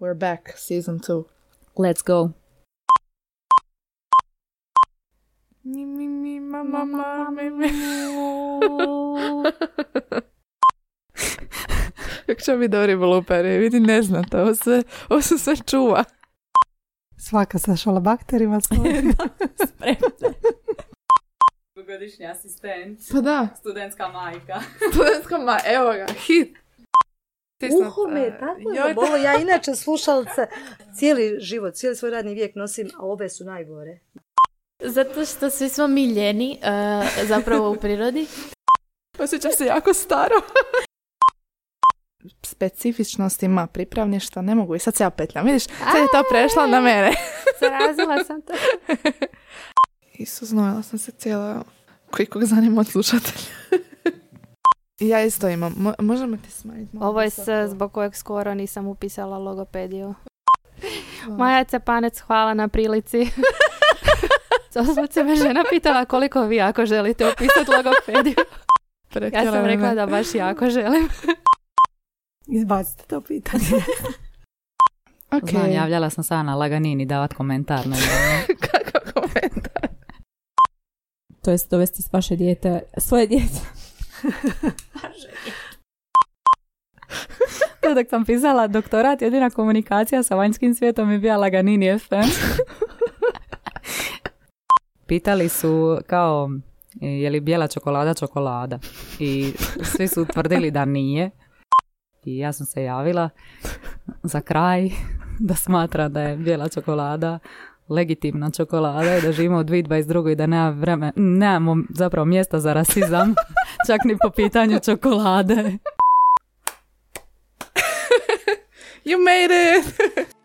We're back, season two. Let's go. Mi, mi, mi, ma, ma, ma, mi, mi. Kako će biti dobri bluperi, vidi ne znate, ovo, sve, ovo se sve čuva. Svaka sa šalabakterima svoje. Dugogodišnji asistent, Pa da, studentska majka. studentska ma, evo ga, hit. Uho me je tako zabolo. Ja inače slušalce cijeli život, cijeli svoj radni vijek nosim, a ove su najgore. Zato što svi smo mi ljeni, e, zapravo u prirodi. Osjećam se jako staro. Specifičnostima pripravništva ne mogu i sad se ja petljam. Vidiš, sad je to prešla na mene. Zarazila sam to. Isu, znojila sam se cijela koji kog zanima od slušatelja. Ja isto imam. Mo- možemo ti smanjiti malo Ovo je s zbog kojeg skoro nisam upisala logopediju. Maja Cepanec, hvala na prilici. Se me žena pitala koliko vi ako želite upisati logopediju. Ja sam me. rekla da baš jako želim. Izbacite to pitanje. Ok. Znam, javljala sam se na Laganini davat komentar na. Kako komentar? To jest dovesti vaše dijete, svoje dijete. To dok sam pisala doktorat, jedina komunikacija sa vanjskim svijetom je bila Laganini FM. Pitali su kao, je li bijela čokolada čokolada? I svi su tvrdili da nije. I ja sam se javila za kraj da smatra da je bijela čokolada legitimna čokolada i da živimo u 2022. i da nema vreme, nemamo zapravo mjesta za rasizam, čak ni po pitanju čokolade. You made it!